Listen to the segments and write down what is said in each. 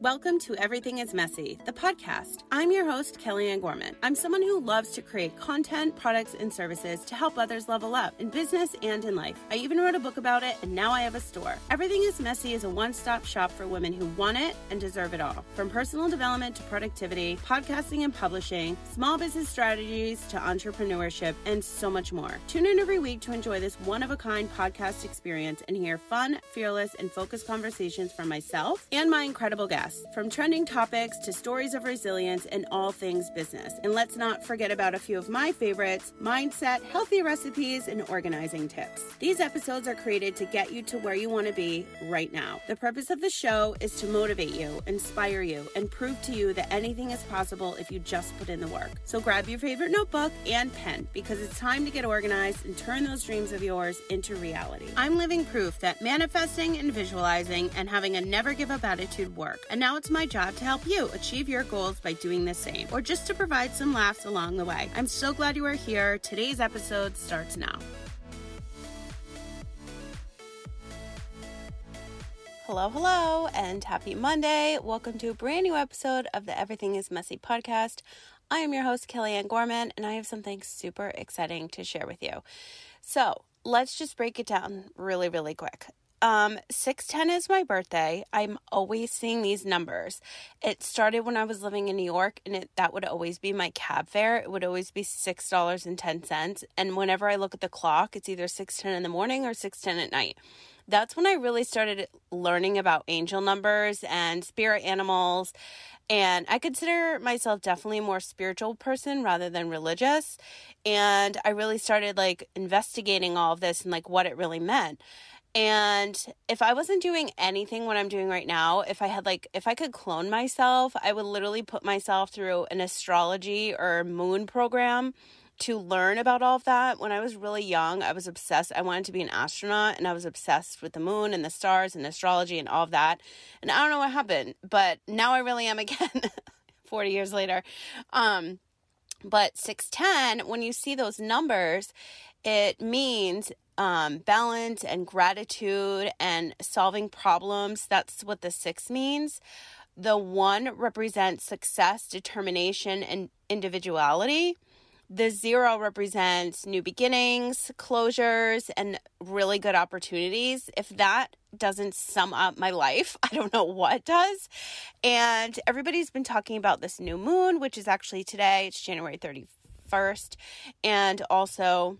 Welcome to Everything is Messy, the podcast. I'm your host, Kellyanne Gorman. I'm someone who loves to create content, products, and services to help others level up in business and in life. I even wrote a book about it, and now I have a store. Everything is Messy is a one stop shop for women who want it and deserve it all. From personal development to productivity, podcasting and publishing, small business strategies to entrepreneurship, and so much more. Tune in every week to enjoy this one of a kind podcast experience and hear fun, fearless, and focused conversations from myself and my incredible guests from trending topics to stories of resilience and all things business. And let's not forget about a few of my favorites mindset, healthy recipes, and organizing tips. These episodes are created to get you to where you want to be right now. The purpose of the show is to motivate you, inspire you, and prove to you that anything is possible if you just put in the work. So grab your favorite notebook and pen because it's time to get organized and turn those dreams of yours into reality. I'm living proof that manifesting and visualizing and having a never give up attitude work. And now it's my job to help you achieve your goals by doing the same, or just to provide some laughs along the way. I'm so glad you are here. Today's episode starts now. Hello, hello, and happy Monday. Welcome to a brand new episode of the Everything is Messy podcast. I am your host, Kellyanne Gorman, and I have something super exciting to share with you. So, let's just break it down really, really quick. Um, 610 is my birthday. I'm always seeing these numbers. It started when I was living in New York and it that would always be my cab fare. It would always be $6.10. And whenever I look at the clock, it's either 610 in the morning or 610 at night. That's when I really started learning about angel numbers and spirit animals. And I consider myself definitely a more spiritual person rather than religious. And I really started like investigating all of this and like what it really meant. And if I wasn't doing anything what I'm doing right now, if I had like, if I could clone myself, I would literally put myself through an astrology or moon program to learn about all of that. When I was really young, I was obsessed. I wanted to be an astronaut and I was obsessed with the moon and the stars and astrology and all of that. And I don't know what happened, but now I really am again 40 years later. Um, but 610, when you see those numbers, it means um, balance and gratitude and solving problems. That's what the six means. The one represents success, determination, and individuality. The zero represents new beginnings, closures, and really good opportunities. If that doesn't sum up my life, I don't know what does. And everybody's been talking about this new moon, which is actually today, it's January 31st. And also,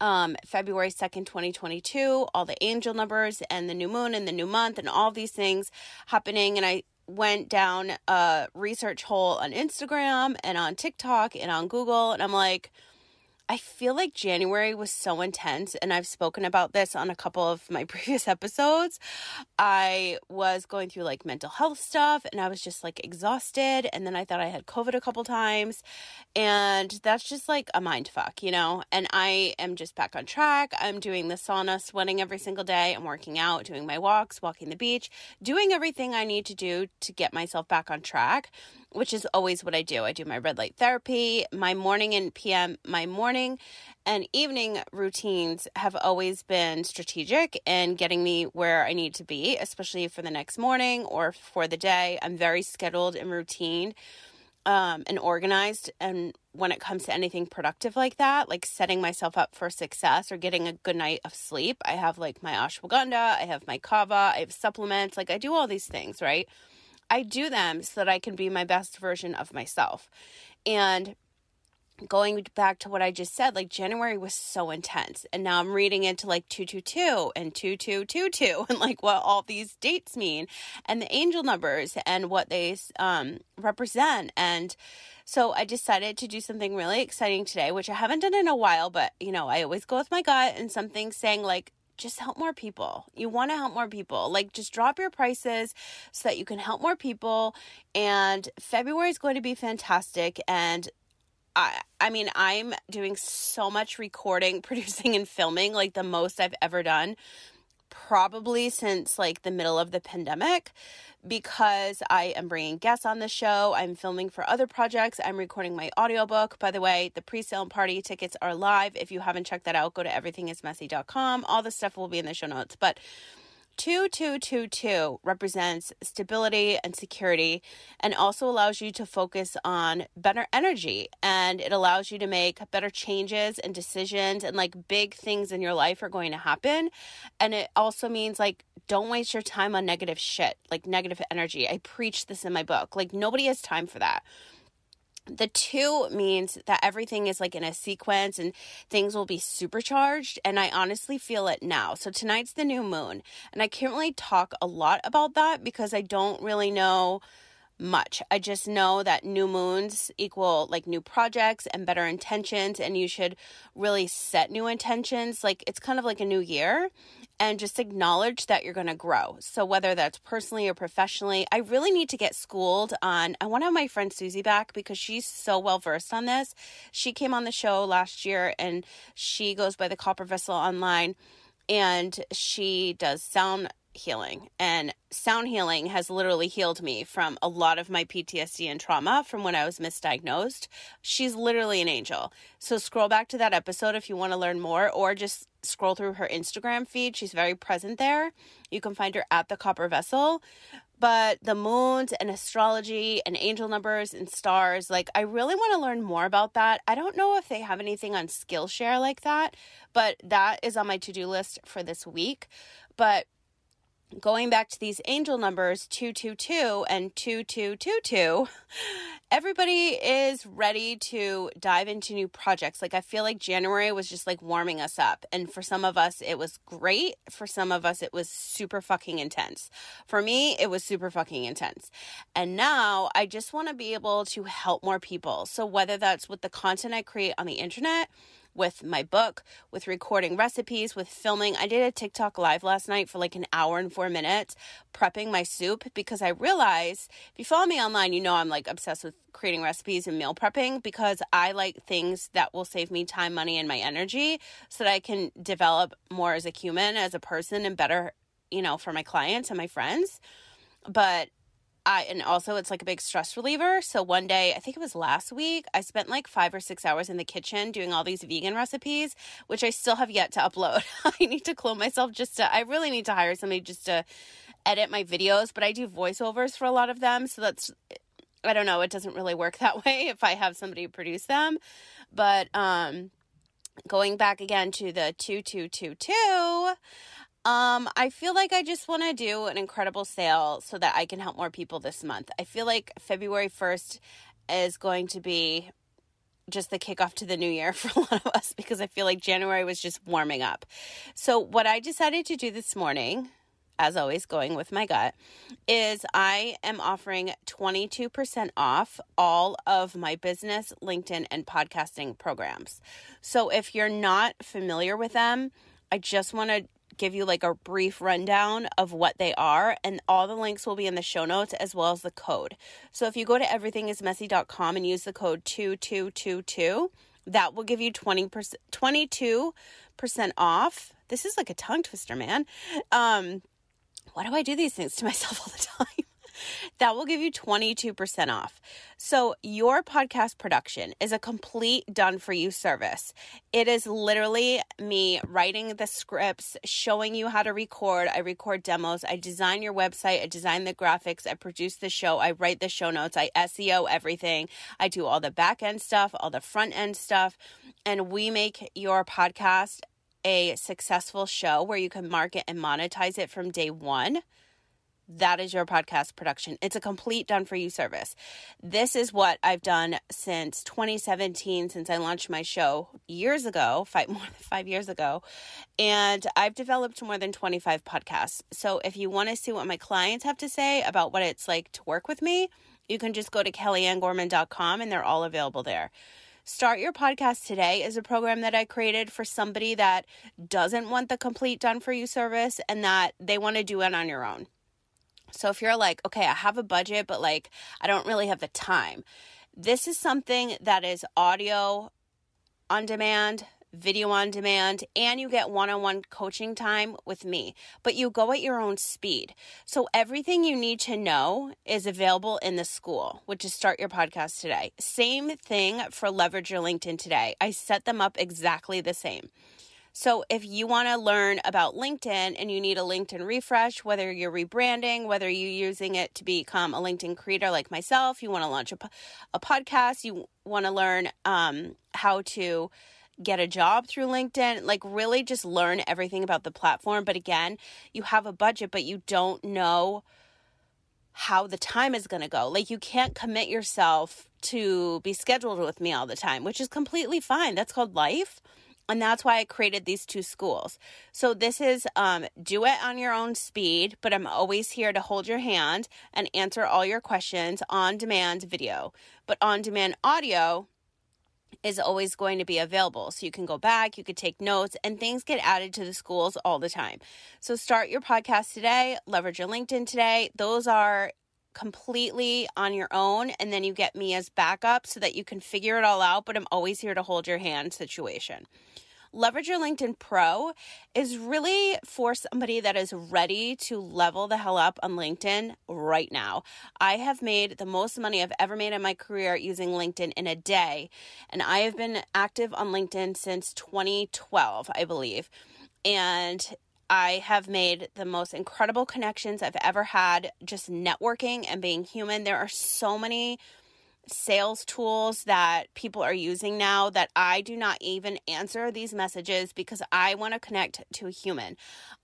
um, February 2nd, 2022, all the angel numbers and the new moon and the new month and all these things happening. And I went down a research hole on Instagram and on TikTok and on Google. And I'm like, I feel like January was so intense, and I've spoken about this on a couple of my previous episodes. I was going through like mental health stuff, and I was just like exhausted. And then I thought I had COVID a couple times, and that's just like a mind fuck, you know? And I am just back on track. I'm doing the sauna, sweating every single day. I'm working out, doing my walks, walking the beach, doing everything I need to do to get myself back on track which is always what I do. I do my red light therapy, my morning and PM, my morning and evening routines have always been strategic in getting me where I need to be, especially for the next morning or for the day. I'm very scheduled and routine um, and organized. And when it comes to anything productive like that, like setting myself up for success or getting a good night of sleep, I have like my ashwagandha, I have my kava, I have supplements, like I do all these things, right? I do them so that I can be my best version of myself. And going back to what I just said, like January was so intense. And now I'm reading into like 222 and 2222 and like what all these dates mean and the angel numbers and what they um, represent. And so I decided to do something really exciting today, which I haven't done in a while, but you know, I always go with my gut and something saying like, just help more people. You want to help more people. Like just drop your prices so that you can help more people. And February is going to be fantastic. And I I mean, I'm doing so much recording, producing and filming, like the most I've ever done probably since like the middle of the pandemic because I am bringing guests on the show. I'm filming for other projects. I'm recording my audiobook. By the way, the pre-sale and party tickets are live. If you haven't checked that out, go to everythingismessy.com. All the stuff will be in the show notes. But 2222 represents stability and security and also allows you to focus on better energy and it allows you to make better changes and decisions and like big things in your life are going to happen. And it also means like don't waste your time on negative shit like negative energy. I preach this in my book. Like nobody has time for that the two means that everything is like in a sequence and things will be supercharged. And I honestly feel it now. So tonight's the new moon. And I can't really talk a lot about that because I don't really know much. I just know that new moons equal like new projects and better intentions, and you should really set new intentions. Like it's kind of like a new year and just acknowledge that you're going to grow. So, whether that's personally or professionally, I really need to get schooled on. I want to have my friend Susie back because she's so well versed on this. She came on the show last year and she goes by the Copper Vessel online and she does sound healing. And sound healing has literally healed me from a lot of my PTSD and trauma from when I was misdiagnosed. She's literally an angel. So scroll back to that episode if you want to learn more, or just scroll through her Instagram feed. She's very present there. You can find her at the Copper Vessel. But the moons and astrology and angel numbers and stars, like, I really want to learn more about that. I don't know if they have anything on Skillshare like that, but that is on my to do list for this week. But going back to these angel numbers 222 and 2222 everybody is ready to dive into new projects. Like i feel like january was just like warming us up. And for some of us it was great. For some of us it was super fucking intense. For me it was super fucking intense. And now i just want to be able to help more people. So whether that's with the content i create on the internet with my book, with recording recipes, with filming. I did a TikTok live last night for like an hour and four minutes prepping my soup because I realized if you follow me online, you know I'm like obsessed with creating recipes and meal prepping because I like things that will save me time, money, and my energy so that I can develop more as a human, as a person, and better, you know, for my clients and my friends. But I, and also it's like a big stress reliever. So one day, I think it was last week, I spent like five or six hours in the kitchen doing all these vegan recipes, which I still have yet to upload. I need to clone myself just to, I really need to hire somebody just to edit my videos, but I do voiceovers for a lot of them. So that's, I don't know, it doesn't really work that way if I have somebody produce them. But, um, going back again to the 2222, um, I feel like I just want to do an incredible sale so that I can help more people this month. I feel like February 1st is going to be just the kickoff to the new year for a lot of us because I feel like January was just warming up. So, what I decided to do this morning, as always, going with my gut, is I am offering 22% off all of my business, LinkedIn, and podcasting programs. So, if you're not familiar with them, I just want to give you like a brief rundown of what they are, and all the links will be in the show notes as well as the code. So if you go to everythingismessy.com and use the code 2222, that will give you 20% 22% off. This is like a tongue twister, man. Um why do I do these things to myself all the time? That will give you 22% off. So, your podcast production is a complete done for you service. It is literally me writing the scripts, showing you how to record. I record demos, I design your website, I design the graphics, I produce the show, I write the show notes, I SEO everything. I do all the back end stuff, all the front end stuff, and we make your podcast a successful show where you can market and monetize it from day one that is your podcast production. It's a complete done for you service. This is what I've done since 2017, since I launched my show years ago, five more than five years ago. And I've developed more than 25 podcasts. So if you want to see what my clients have to say about what it's like to work with me, you can just go to kellyanngorman.com and they're all available there. Start Your Podcast Today is a program that I created for somebody that doesn't want the complete done for you service and that they want to do it on your own. So if you're like, okay, I have a budget, but like I don't really have the time, this is something that is audio on demand, video on demand, and you get one on one coaching time with me, but you go at your own speed. So everything you need to know is available in the school, which is Start Your Podcast Today. Same thing for Leverage Your LinkedIn Today. I set them up exactly the same. So if you want to learn about LinkedIn and you need a LinkedIn refresh, whether you're rebranding, whether you're using it to become a LinkedIn creator like myself, you want to launch a, a podcast, you want to learn um, how to get a job through LinkedIn, like really just learn everything about the platform. But again, you have a budget, but you don't know how the time is going to go. Like you can't commit yourself to be scheduled with me all the time, which is completely fine. That's called life. And that's why I created these two schools. So this is um, do it on your own speed, but I'm always here to hold your hand and answer all your questions on demand video. But on demand audio, is always going to be available. So you can go back, you could take notes, and things get added to the schools all the time. So start your podcast today, leverage your LinkedIn today. Those are completely on your own and then you get me as backup so that you can figure it all out but I'm always here to hold your hand situation. Leverage Your LinkedIn Pro is really for somebody that is ready to level the hell up on LinkedIn right now. I have made the most money I've ever made in my career using LinkedIn in a day, and I have been active on LinkedIn since 2012, I believe. And I have made the most incredible connections I've ever had just networking and being human. There are so many sales tools that people are using now that I do not even answer these messages because I want to connect to a human.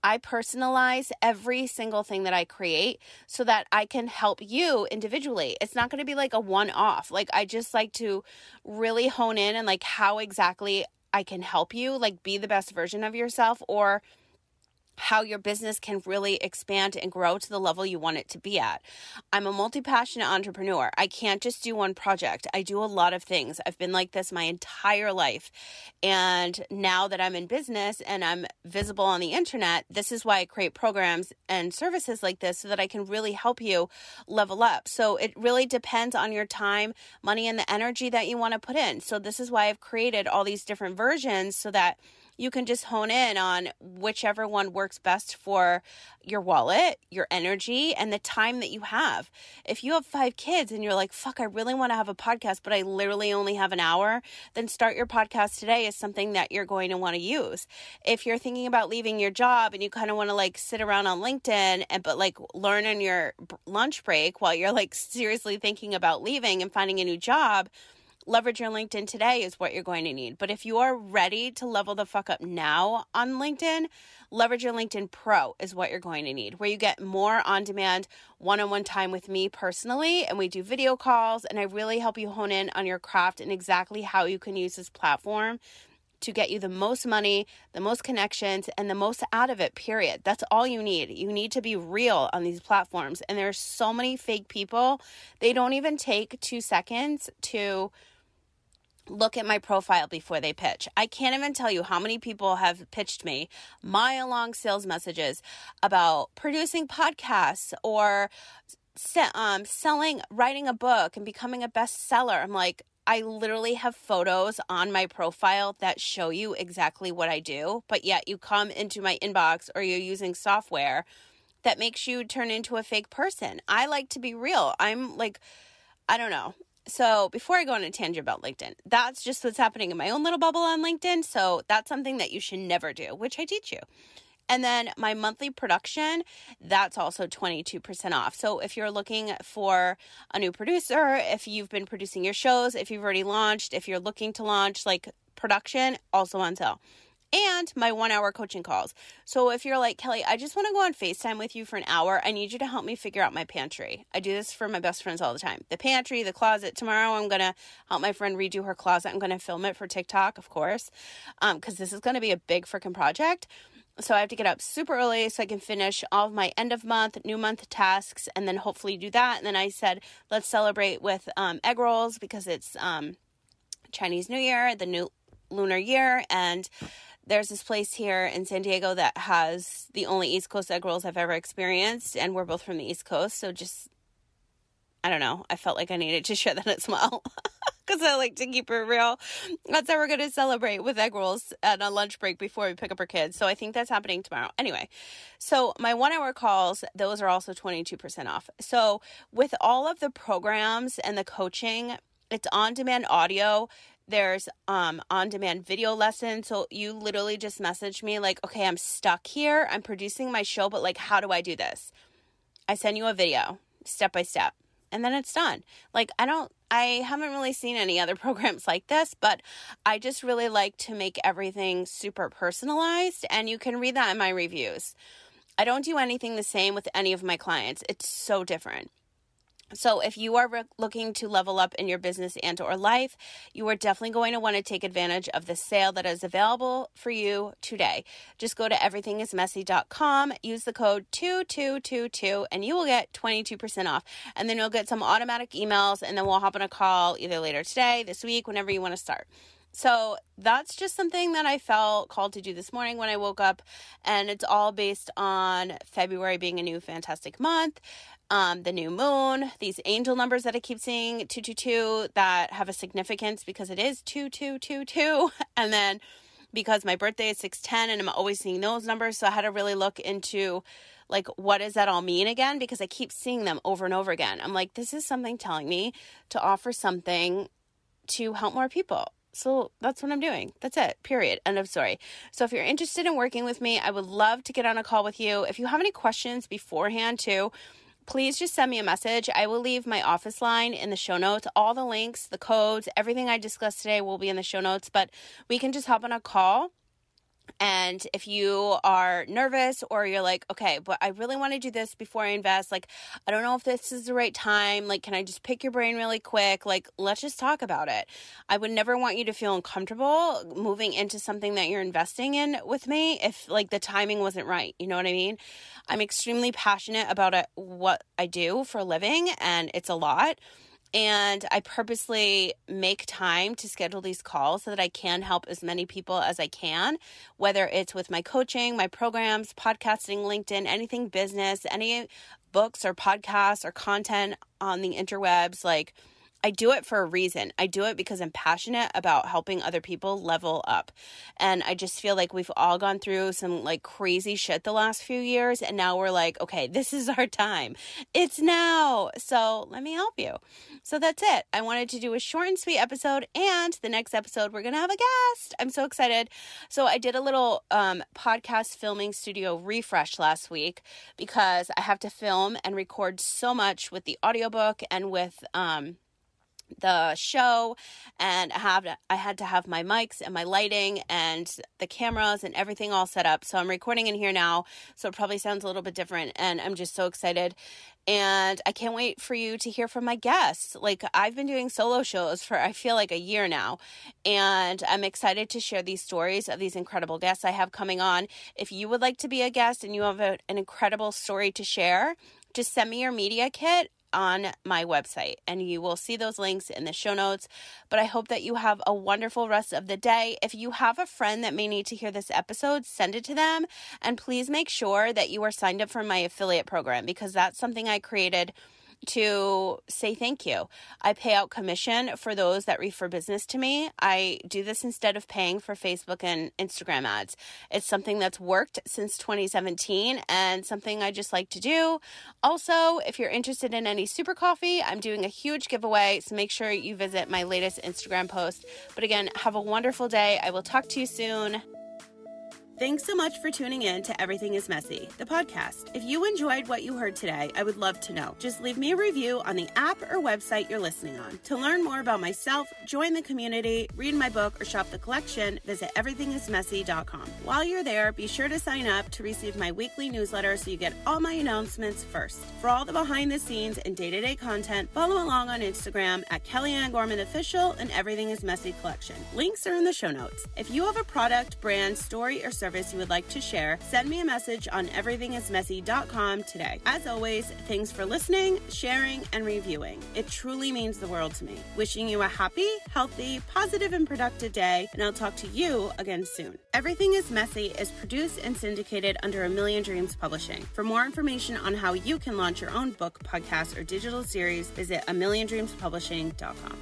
I personalize every single thing that I create so that I can help you individually. It's not going to be like a one off. Like I just like to really hone in and like how exactly I can help you, like be the best version of yourself or how your business can really expand and grow to the level you want it to be at. I'm a multi passionate entrepreneur. I can't just do one project, I do a lot of things. I've been like this my entire life. And now that I'm in business and I'm visible on the internet, this is why I create programs and services like this so that I can really help you level up. So it really depends on your time, money, and the energy that you want to put in. So this is why I've created all these different versions so that you can just hone in on whichever one works best for your wallet, your energy, and the time that you have. If you have five kids and you're like, fuck, I really want to have a podcast, but I literally only have an hour, then start your podcast today is something that you're going to want to use. If you're thinking about leaving your job and you kind of want to like sit around on LinkedIn and but like learn in your lunch break while you're like seriously thinking about leaving and finding a new job, leverage your LinkedIn today is what you're going to need. But if you are ready to level the fuck up now on LinkedIn, leverage your LinkedIn Pro is what you're going to need, where you get more on demand one on one time with me personally. And we do video calls, and I really help you hone in on your craft and exactly how you can use this platform to get you the most money, the most connections, and the most out of it, period. That's all you need. You need to be real on these platforms. And there's so many fake people, they don't even take two seconds to look at my profile before they pitch. I can't even tell you how many people have pitched me mile long sales messages about producing podcasts or um, selling, writing a book and becoming a bestseller. I'm like, I literally have photos on my profile that show you exactly what I do, but yet you come into my inbox or you're using software that makes you turn into a fake person. I like to be real. I'm like, I don't know. So, before I go on a tangent about LinkedIn, that's just what's happening in my own little bubble on LinkedIn. So, that's something that you should never do, which I teach you. And then my monthly production, that's also 22% off. So if you're looking for a new producer, if you've been producing your shows, if you've already launched, if you're looking to launch like production, also on sale and my one hour coaching calls. So if you're like, Kelly, I just want to go on FaceTime with you for an hour, I need you to help me figure out my pantry. I do this for my best friends all the time. The pantry, the closet. Tomorrow I'm going to help my friend redo her closet. I'm going to film it for TikTok, of course, because um, this is going to be a big freaking project. So I have to get up super early so I can finish all of my end of month, new month tasks, and then hopefully do that. And then I said, let's celebrate with um, egg rolls because it's um, Chinese New Year, the new lunar year, and there's this place here in San Diego that has the only East Coast egg rolls I've ever experienced, and we're both from the East Coast, so just I don't know. I felt like I needed to share that as well because I like to keep it real. That's how we're going to celebrate with egg rolls at a lunch break before we pick up our kids. So I think that's happening tomorrow. Anyway, so my one hour calls, those are also 22% off. So with all of the programs and the coaching, it's on demand audio There's um on demand video lessons. So you literally just message me like, okay, I'm stuck here. I'm producing my show, but like, how do I do this? I send you a video step by step and then it's done. Like, I don't, I haven't really seen any other programs like this, but I just really like to make everything super personalized, and you can read that in my reviews. I don't do anything the same with any of my clients. It's so different. So if you are re- looking to level up in your business and or life, you are definitely going to want to take advantage of the sale that is available for you today. Just go to everythingismessy.com, use the code 2222 and you will get 22% off. And then you'll get some automatic emails and then we'll hop on a call either later today, this week, whenever you want to start. So that's just something that I felt called to do this morning when I woke up. And it's all based on February being a new fantastic month um, the new moon, these angel numbers that I keep seeing, 222, that have a significance because it is 2222. And then because my birthday is 610 and I'm always seeing those numbers. So I had to really look into like, what does that all mean again? Because I keep seeing them over and over again. I'm like, this is something telling me to offer something to help more people. So that's what I'm doing. That's it. Period. End of story. So if you're interested in working with me, I would love to get on a call with you. If you have any questions beforehand, too, please just send me a message. I will leave my office line in the show notes. All the links, the codes, everything I discussed today will be in the show notes, but we can just hop on a call and if you are nervous or you're like, okay, but I really want to do this before I invest, like, I don't know if this is the right time. Like, can I just pick your brain really quick? Like, let's just talk about it. I would never want you to feel uncomfortable moving into something that you're investing in with me if, like, the timing wasn't right. You know what I mean? I'm extremely passionate about it, what I do for a living, and it's a lot. And I purposely make time to schedule these calls so that I can help as many people as I can, whether it's with my coaching, my programs, podcasting, LinkedIn, anything business, any books or podcasts or content on the interwebs. Like, I do it for a reason. I do it because I'm passionate about helping other people level up. And I just feel like we've all gone through some like crazy shit the last few years. And now we're like, okay, this is our time. It's now. So let me help you. So that's it. I wanted to do a short and sweet episode. And the next episode, we're going to have a guest. I'm so excited. So I did a little um, podcast filming studio refresh last week because I have to film and record so much with the audiobook and with, um, the show and I have I had to have my mics and my lighting and the cameras and everything all set up. So I'm recording in here now, so it probably sounds a little bit different and I'm just so excited. And I can't wait for you to hear from my guests. Like I've been doing solo shows for I feel like a year now, and I'm excited to share these stories of these incredible guests I have coming on. If you would like to be a guest and you have a, an incredible story to share, just send me your media kit on my website, and you will see those links in the show notes. But I hope that you have a wonderful rest of the day. If you have a friend that may need to hear this episode, send it to them. And please make sure that you are signed up for my affiliate program because that's something I created to say thank you. I pay out commission for those that refer business to me. I do this instead of paying for Facebook and Instagram ads. It's something that's worked since 2017 and something I just like to do. Also, if you're interested in any super coffee, I'm doing a huge giveaway, so make sure you visit my latest Instagram post. But again, have a wonderful day. I will talk to you soon. Thanks so much for tuning in to Everything is Messy, the podcast. If you enjoyed what you heard today, I would love to know. Just leave me a review on the app or website you're listening on. To learn more about myself, join the community, read my book, or shop the collection, visit everythingismessy.com. While you're there, be sure to sign up to receive my weekly newsletter so you get all my announcements first. For all the behind the scenes and day to day content, follow along on Instagram at Kellyanne Gorman Official and Everything is Messy Collection. Links are in the show notes. If you have a product, brand, story, or service, service you would like to share, send me a message on everythingismessy.com today. As always, thanks for listening, sharing, and reviewing. It truly means the world to me. Wishing you a happy, healthy, positive, and productive day, and I'll talk to you again soon. Everything is Messy is produced and syndicated under A Million Dreams Publishing. For more information on how you can launch your own book, podcast, or digital series, visit a milliondreamspublishing.com.